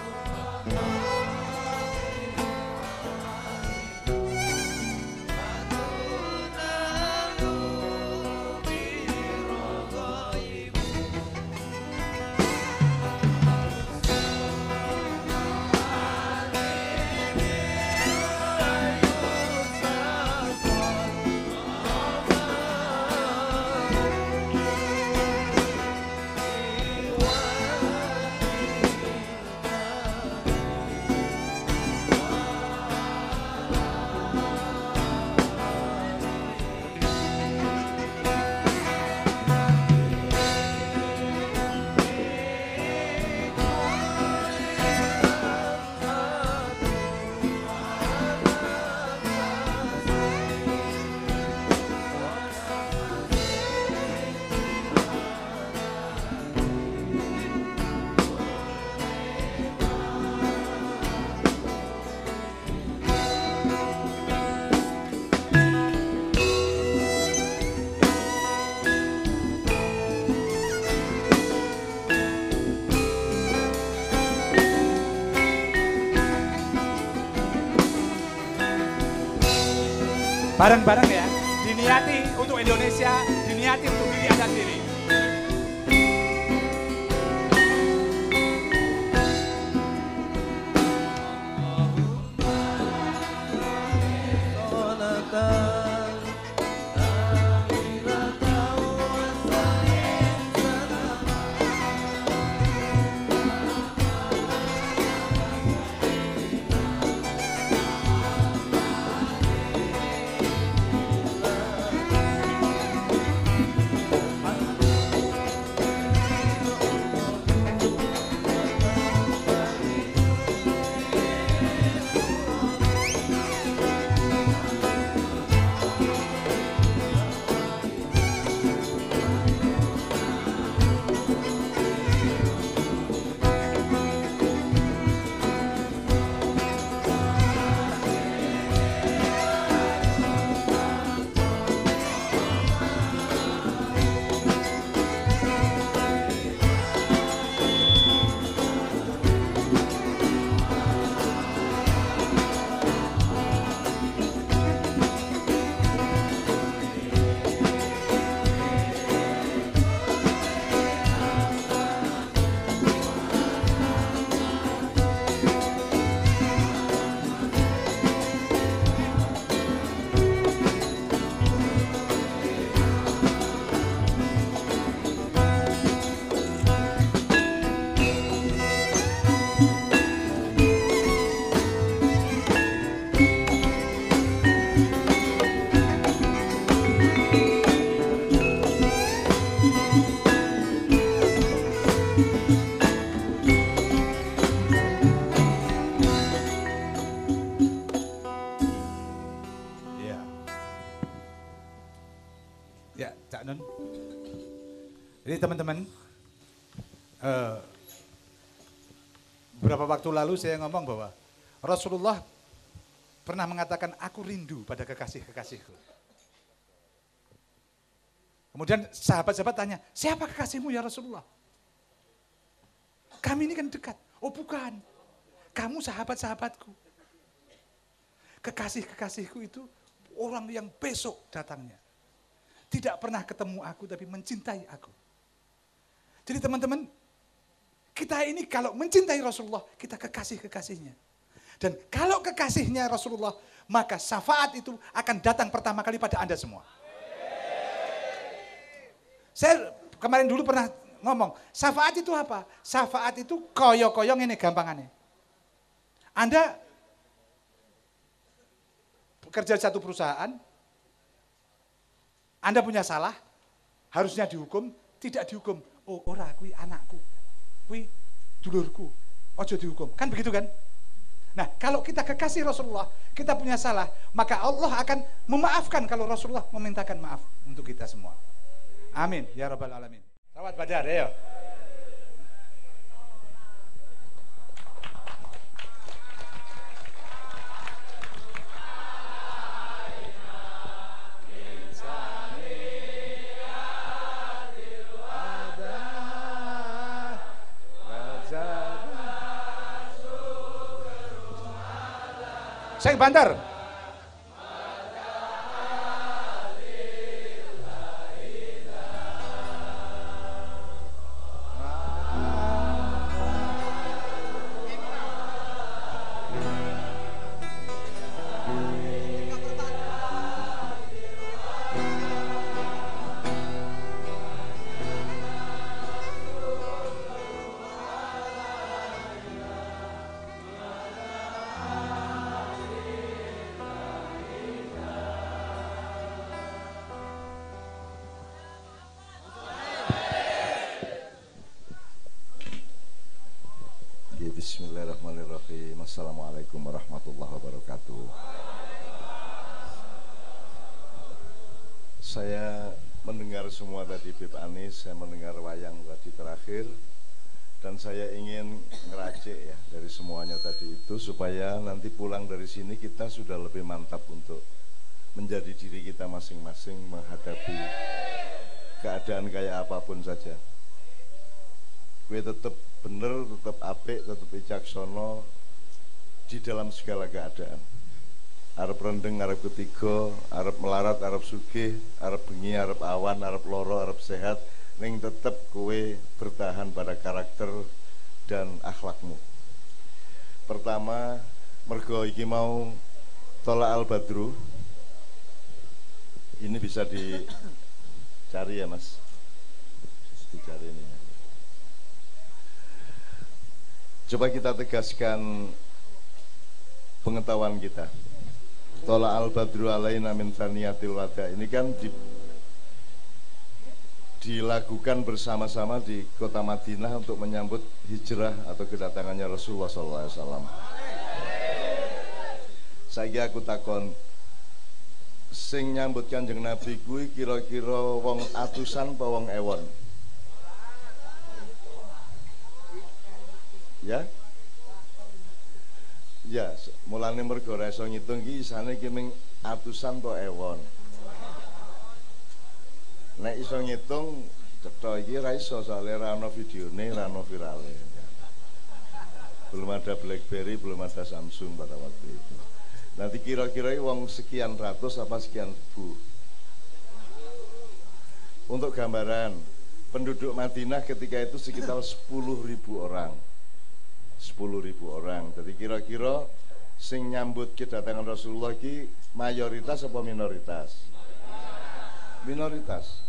Bareng-bareng ya. Diniati untuk Indonesia, diniati untuk diri Anda sendiri. Teman-teman, eh, beberapa waktu lalu saya ngomong bahwa Rasulullah pernah mengatakan, aku rindu pada kekasih-kekasihku. Kemudian sahabat-sahabat tanya, siapa kekasihmu ya Rasulullah? Kami ini kan dekat. Oh bukan, kamu sahabat-sahabatku. Kekasih-kekasihku itu orang yang besok datangnya. Tidak pernah ketemu aku tapi mencintai aku. Jadi teman-teman, kita ini kalau mencintai Rasulullah, kita kekasih-kekasihnya. Dan kalau kekasihnya Rasulullah, maka syafaat itu akan datang pertama kali pada Anda semua. Saya kemarin dulu pernah ngomong, syafaat itu apa? Syafaat itu koyo-koyong ini gampangannya. Anda bekerja di satu perusahaan, Anda punya salah, harusnya dihukum, tidak dihukum. Oh, ora kui anakku, kui dulurku, ojo dihukum. Kan begitu kan? Nah, kalau kita kekasih Rasulullah, kita punya salah, maka Allah akan memaafkan kalau Rasulullah memintakan maaf untuk kita semua. Amin ya rabbal alamin. Selamat Badar ya. Saya Bantar. Masing-masing menghadapi keadaan kayak apa pun saja. Gue tetap bener, tetap apik, tetap bijaksono di dalam segala keadaan. arep rendeng arep ketiga arep melarat arep sugih arep bengi arep awan arep loro arep sehat ning tetep kowe bertahan pada karakter dan akhlakmu pertama mergo iki mau tolak al badru ini bisa dicari ya mas dicari ini ya. coba kita tegaskan pengetahuan kita Tola al badru alaina min saniyatil wada. Ini kan di, dilakukan bersama-sama di kota Madinah untuk menyambut hijrah atau kedatangannya Rasulullah SAW. Saya aku takon sing nyambut kanjeng Nabi kuwi kira-kira wong atusan apa wong ewon? Ya? Ya, mulane mergo ora iso ngitung iki isane ming atusan to ewon. Nek iso ngitung cetha iki ora iso soalnya ora ana videone, ora ana virale. Belum ada BlackBerry, belum ada Samsung pada waktu itu. Nanti kira-kira wong sekian ratus apa sekian ribu. Untuk gambaran, penduduk Madinah ketika itu sekitar 10 ribu orang. 10.000 orang. Jadi kira-kira sing nyambut kedatangan Rasulullah ki mayoritas apa minoritas? Minoritas.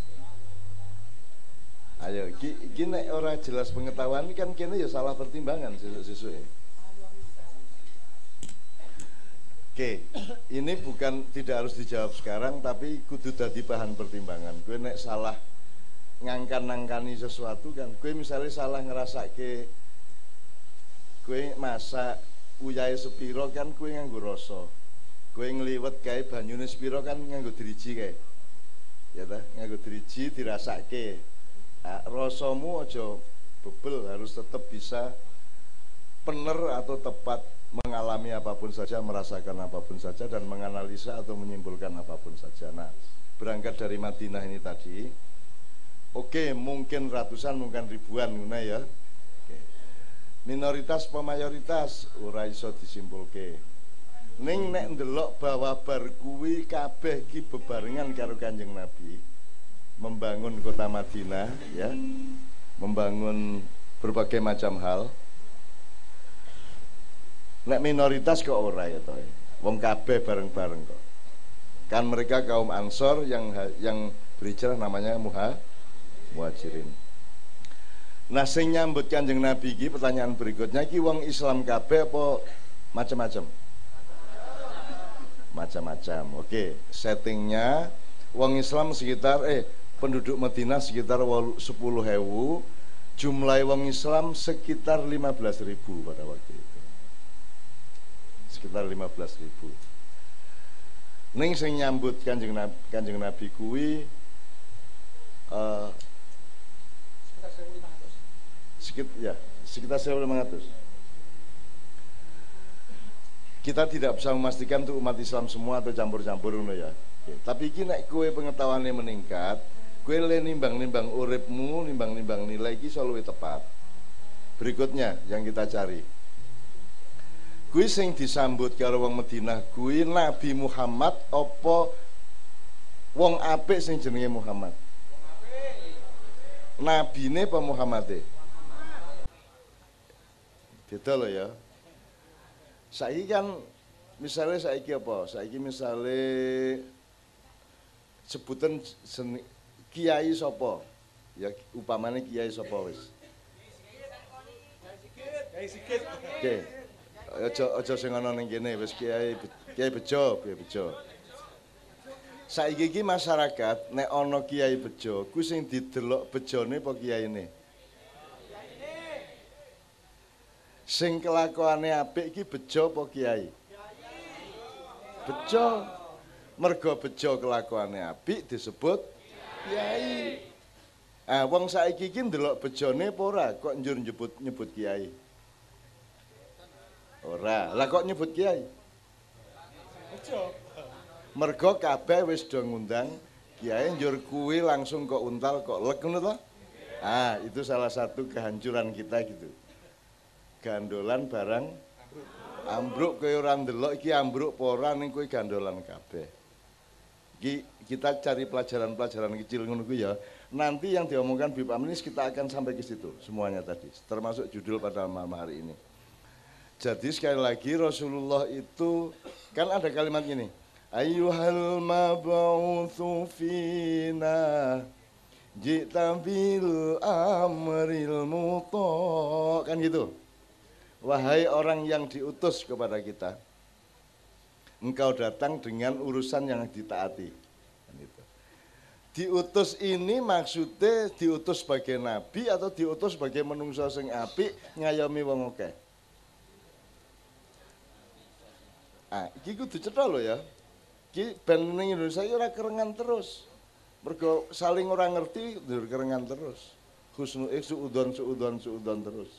Ayo, gini orang jelas pengetahuan kan kini ya salah pertimbangan siswa-siswa. Oke, ini bukan tidak harus dijawab sekarang, tapi kudu dadi bahan pertimbangan. Gue nek salah ngangkan-ngangkani sesuatu kan, gue misalnya salah ngerasa ke Kue masak uyahe sepiro kan kue nganggo rasa. Kue ngliwet kae banyune sepiro kan nganggo driji kae. Ya ta, nganggo driji dirasake. Nah, rasamu aja bebel harus tetap bisa benar atau tepat mengalami apa pun saja, merasakan apa pun saja dan menganalisa atau menyimpulkan apa pun saja. Nah, berangkat dari Madinah ini tadi, oke mungkin ratusan, mungkin ribuan, ya. Minoritas apa mayoritas ora iso disimpulke. Ning nek ndelok bahwa bar kuwi kabeh ki bebarengan karo Kanjeng Nabi membangun kota Madinah ya. Membangun berbagai macam hal nek minoritas kok ora ya toh wong kabeh bareng-bareng kok kan mereka kaum ansor yang yang berhijrah namanya muha muhajirin Nah sing nyambut Kanjeng Nabi iki pertanyaan berikutnya iki wong Islam kabeh apa macam-macam? Macam-macam. Oke, settingnya wong Islam sekitar eh penduduk Madinah sekitar 10 hewu, jumlah wong Islam sekitar 15 ribu pada waktu itu. Sekitar 15 ribu. Ning sing nyambut Kanjeng Nabi, Kanjeng Nabi kuwi uh, Sekit, ya, sekitar 1500. Kita tidak bisa memastikan untuk umat Islam semua atau campur-campur ya. Oke. Tapi iki nek kowe pengetahuannya meningkat, kowe le nimbang-nimbang uripmu, nimbang-nimbang nilai iki selalu tepat. Berikutnya yang kita cari. Kuwi sing disambut karo wong Madinah kuwi Nabi Muhammad apa wong apik sing jenenge Muhammad? Nabine apa Muhammade? Beda loh ya. Saiki kan misalnya saiki apa? Saiki misalnya sebutan seni, kiai sopo ya upamane kiai sopo wis kiai sikit oke aja aja sing ana ning kene wis kiai kiai bejo kiai bejo saiki iki masyarakat nek ana kiai bejo ku sing didelok bejone apa kiyaine Sing kelakuane apik iki bejo apa kiai? Bejo. Mergo bejo kelakuane apik disebut kiai. Ah wong saiki iki ndelok bejone apa ora kok njur nyebut nyebut kiai? Ora. Lah kok nyebut kiai? Bejo. Mergo kabeh wis do ngundang kiai njur kuwi langsung kok untal kok lek ngono to? Ah, itu salah satu kehancuran kita gitu gandolan barang Ambruk kowe ora ndelok iki ambruk apa ora ning kowe gandolan kabeh. Iki kita cari pelajaran-pelajaran kecil ngono kuwi ya. Nanti yang diomongkan Bib Aminis kita akan sampai ke situ semuanya tadi, termasuk judul pada malam hari ini. Jadi sekali lagi Rasulullah itu kan ada kalimat gini, Ayuhal mab'utsu fina Jita bil amril muto Kan gitu Wahai orang yang diutus kepada kita Engkau datang dengan urusan yang ditaati kan gitu. Diutus ini maksudnya diutus sebagai nabi atau diutus sebagai menungso sing api ngayomi wong oke. Ah, iki kudu cetha lho ya. Ki ben ning Indonesia iki ora kerengan terus. Mergo saling ora ngerti ndur kerengan terus. Husnu eh suudon suudon suudon terus.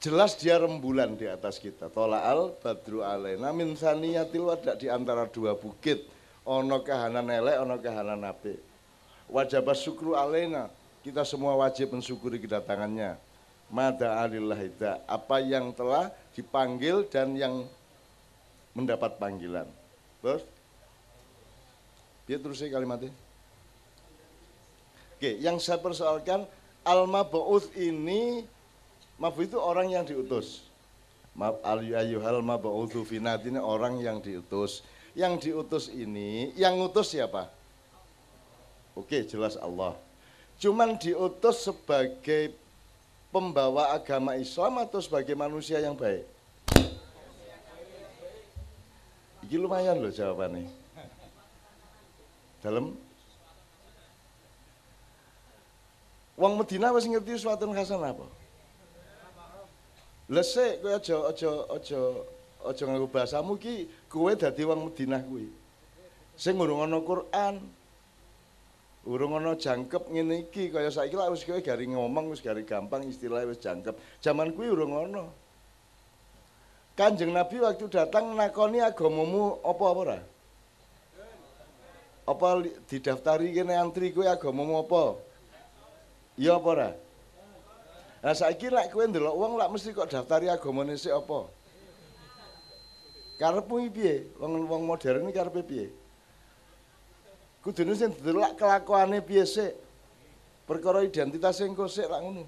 Jelas dia rembulan di atas kita. Tola'al badru alaina min saniyatil wada di antara dua bukit. Ono kahanan elek, ono kahanan apik. Wajib syukru alaina. Kita semua wajib mensyukuri kedatangannya. Mada alillah Apa yang telah dipanggil dan yang mendapat panggilan. Terus? Dia terus kalimatnya. Oke, yang saya persoalkan al-mab'uth ini Mabu itu orang yang diutus. Ayyuhal mab'utsu ini orang yang diutus. Yang diutus ini, yang utus siapa? Oke, jelas Allah. Cuman diutus sebagai pembawa agama Islam atau sebagai manusia yang baik? Ini lumayan loh jawabannya. Dalam Wong Medina wis ngerti suatu hasan apa? Lesek kowe aja aja aja aja nganggo bahasamu ki kowe dadi wong Madinah kuwi. Sing urung ana Quran. Urung ana jangkep ngene iki kaya saiki lak wis kowe gari ngomong wis gari gampang istilah wis jangkep. Zaman kuwi urung ana. Kanjeng Nabi waktu datang nakoni agamamu apa apa ora? Apa didaftari kene antri kowe agamamu apa? Iya apa ora? Lah saiki lek kowe ndelok wong lak mesti kok daftari agamane sik apa? Karepmu piye? Wong wong modern iki karepe piye? Kudune sing ndelok kelakuane piye sik? Perkara identitas engko sik lak ngono.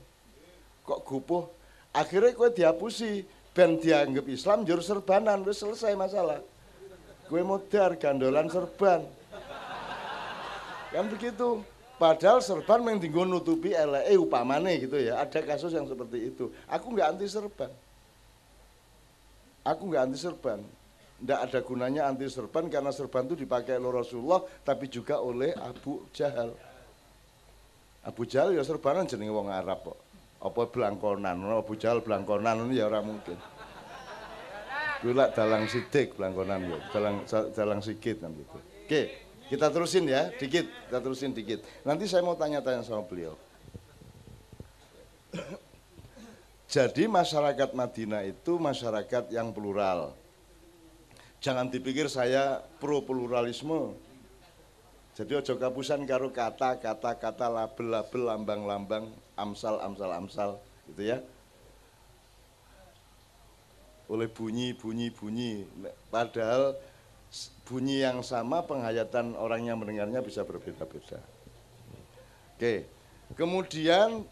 Kok gupuh? Akhirnya kowe dihapusi ben dianggap Islam jur serbanan wis selesai masalah. Kowe modar gandolan serban. Kan begitu. Padahal serban yang tinggal nutupi LE upamane gitu ya. Ada kasus yang seperti itu. Aku nggak anti serban. Aku nggak anti serban. Nggak ada gunanya anti serban karena serban itu dipakai oleh Rasulullah tapi juga oleh Abu Jahal. Abu Jahal ya serbanan jenenge wong Arab kok. Apa belangkonan, Abu Jahal belangkonan ini ya orang mungkin. Gula dalang sidik belangkonan ya, dalang dalang sikit kan gitu. Oke. Kita terusin ya, dikit, kita terusin dikit. Nanti saya mau tanya-tanya sama beliau. Jadi masyarakat Madinah itu masyarakat yang plural. Jangan dipikir saya pro pluralisme. Jadi ojo kapusan karo kata, kata, kata, label, label, lambang, lambang, amsal, amsal, amsal, gitu ya. Oleh bunyi, bunyi, bunyi. Padahal bunyi yang sama penghayatan orang yang mendengarnya bisa berbeda-beda. Oke, kemudian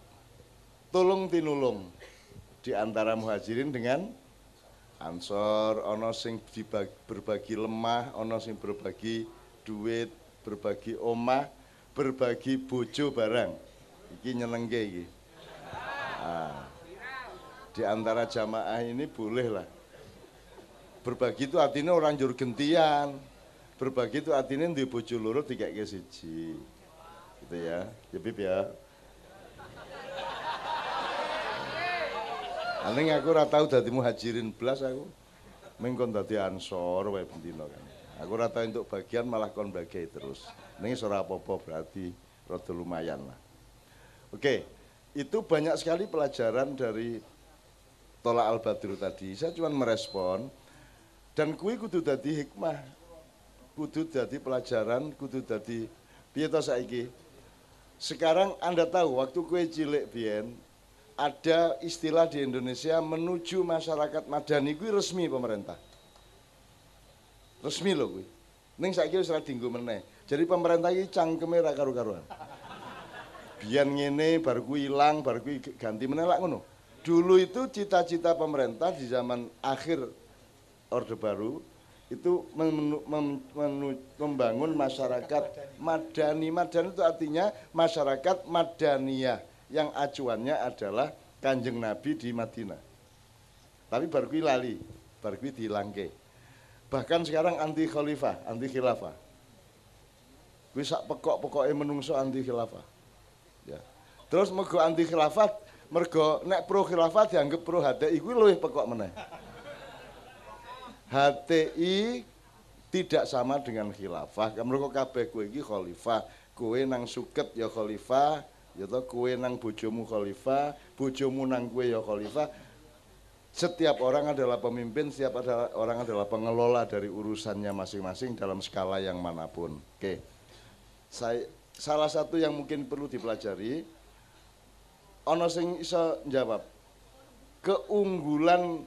tolong tinulung di antara muhajirin dengan ansor, ono sing berbagi lemah, ono sing berbagi duit, berbagi omah, berbagi bojo barang. Iki nyenengke iki. Nah, di antara jamaah ini boleh lah. Berbagi itu artinya orang jur gentian. Berbagi itu artinya di bojo loro tiga siji. Gitu ya. Ya bib ya Aneh aku ora tau dadi muhajirin belas aku. Mengkon dadi ansor wae bendina kan. Aku ora tau untuk bagian malah kon bagi terus. Ning ora apa-apa berarti rada lumayan lah. Oke, itu banyak sekali pelajaran dari Tola Al-Badru tadi. Saya cuma merespon dan kui kudu dadi hikmah. Kudu dadi pelajaran, kudu dadi piye saiki? Sekarang Anda tahu waktu kue cilik biyen ada istilah di Indonesia menuju masyarakat madani kuwi resmi pemerintah. Resmi loh kuwi. Ning saiki wis ora dienggo meneh. Jadi pemerintah iki cangkeme ra karu-karuan. Biyen ngene bar kuwi ilang, bar kuwi ganti meneh lak ngono. Dulu itu cita-cita pemerintah di zaman akhir Orde Baru itu menu- menu- membangun masyarakat madani. Madani itu artinya masyarakat madaniyah yang acuannya adalah Kanjeng Nabi di Madinah. Tapi baru kuwi lali, baru kuwi dilangke. Bahkan sekarang anti khalifah, anti khilafah. Kuwi sak pekok-pekoke menungso anti khilafah. Ya. Terus mergo anti khilafah, mergo nek pro khilafah dianggap pro HTI kuwi luwih pekok meneh. HTI tidak sama dengan khilafah. Mergo kabeh kowe iki khalifah, kowe nang suket ya khalifah, ya to kowe nang bojomu khalifah, bojomu nang kowe ya khalifah. Setiap orang adalah pemimpin, setiap adalah orang adalah pengelola dari urusannya masing-masing dalam skala yang mana pun. Oke. Saya salah satu yang mungkin perlu dipelajari ono sing iso jawab keunggulan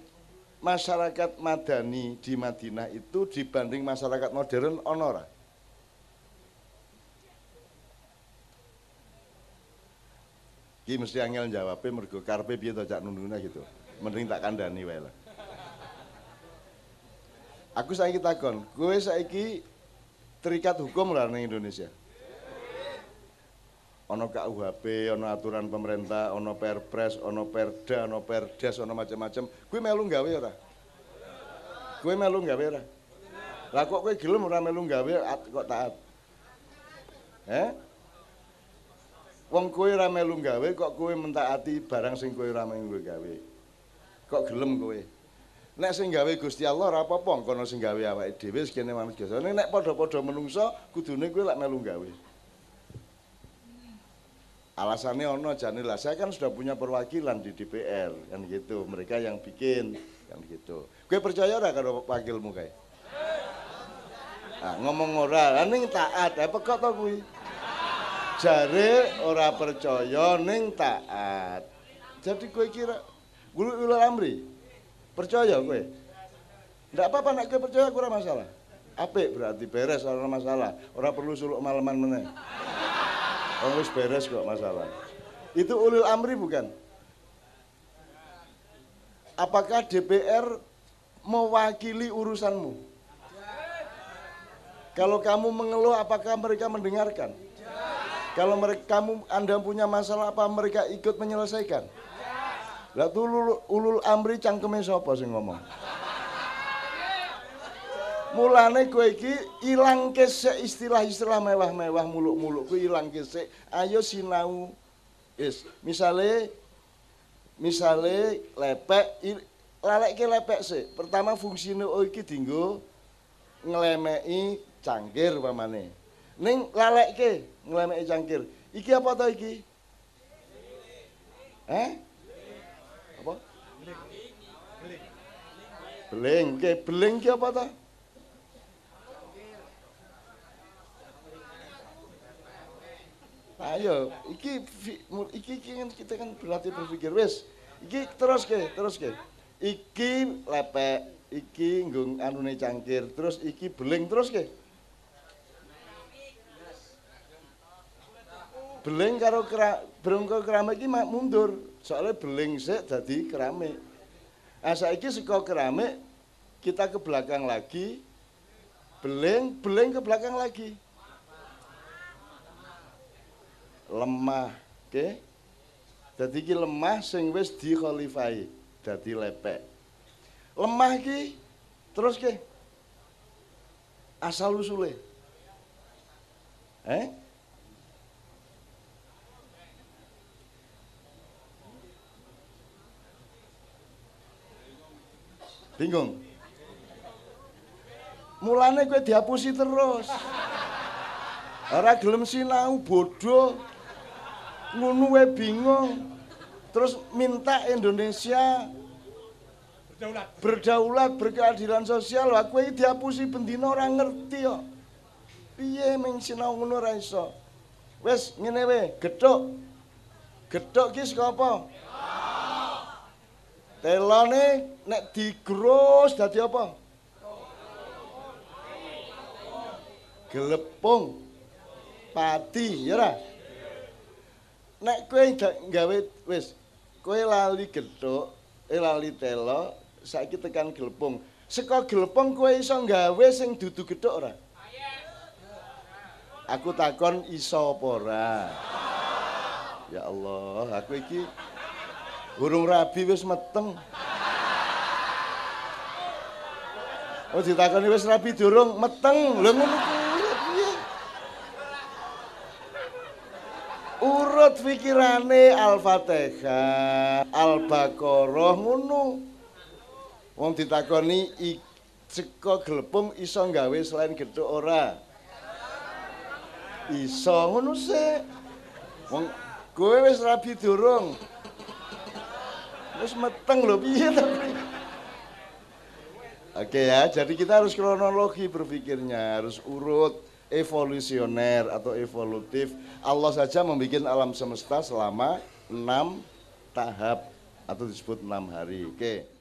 masyarakat madani di Madinah itu dibanding masyarakat modern ono Ki mesti angel jawabnya mergo karpe piye to cak nunduna gitu. Mending tak kandani wae lah. Aku saiki takon, kowe saiki terikat hukum ora ning Indonesia? Ono KUHP, ono aturan pemerintah, ono Perpres, ono Perda, ono Perdes, ono macam-macam. Kowe melu gawe ora? Kowe melu gawe ora? Lah kok kowe gelem ora melu gawe kok taat? Eh? Wong kowe ora melu gawe kok kowe mentaati barang sing kowe ora melu gawe. Kok gelem kowe? Nek sing gawe Gusti Allah ora apa-apa, kono sing gawe awake dhewe sekene manusia. Nek padha-padha menungso kudune kowe lak melu gawe. Alasannya ono jane lah, saya kan sudah punya perwakilan di DPR kan gitu. Mereka yang bikin kan gitu. Gue percaya ora karo wakilmu kae? Ah, ngomong ora, ning taat, eh pekok to kuwi. Jare ora percaya ning taat. Jadi kowe kira gulu ulul amri. Percaya kowe? Ndak apa-apa nek kowe percaya ora masalah. Apik berarti beres ora masalah. Ora perlu suluk maleman meneh. Oh, wis beres kok masalah. Itu ulil amri bukan? Apakah DPR mewakili urusanmu? Kalau kamu mengeluh, apakah mereka mendengarkan? Kalau mereka kamu Anda punya masalah apa mereka ikut menyelesaikan? Lah tuh ulul, ulul amri cangkeme sapa sing ngomong? Mulane kowe iki ilang kesek istilah-istilah mewah-mewah muluk-muluk kuwi ilang kesek. Ayo sinau. Wis, misale misale lepek lalekke lepek sik. Pertama fungsine oh iki dienggo nglemeki cangkir pamane. Ning lalekke nglemeki cangkir. Iki apa to iki? Eh? Apa? Beling. Ke beling ki apa to? Ayo, iki, iki kan kita kan berlatih berpikir wis. Iki terus ke, terus ke. Iki lepek, iki nggung anune cangkir, terus iki beling terus ke. Beling karo kera, berungko keramik iki mundur. Soalnya beling sik dadi keramik. Nah saiki saka keramik kita ke belakang lagi. Beling, beling ke belakang lagi. lemah, oke? Dadi iki lemah sing wis dikhalifahi, dadi lepek. Lemah iki terus ke asal usule. Eh? Bingung. Mulane kowe dihapusi terus. Ora gelem sinau bodoh. Ngono wae bingung. Terus minta Indonesia berdaulat, berkeadilan sosial. Lah kowe iki dihapusi bendina ora ngerti kok. Piye ming sinau ngono ora iso. Wis ngene wae, gethuk. Gethuk ki saka apa? Telone nek digrus dadi apa? Gelepung. Pati, ya ora? Nek kowe gawe wis kowe lali gethuk, eh lali telo, saiki tekan gelepung. Seka gelepung kowe iso gawe sing dudu gethuk ora? Aku takon iso apa ora? Ya Allah, aku iki Burung rabi wis meteng. Oh ditakoni wis rabi durung meteng. Lha ngono? Urut pikirane Al-Fatihah, Al-Baqarah ngono. Wong ditakoni seka glepung iso gawe selain gethuk ora? Iso ngono sih. Wong kowe wis rabi durung. Wis meteng lho piye. Oke ya, jadi kita harus kronologi berpikirnya, harus urut, evolusioner atau evolutif. Allah saja membuat alam semesta selama enam tahap atau disebut enam hari. Oke.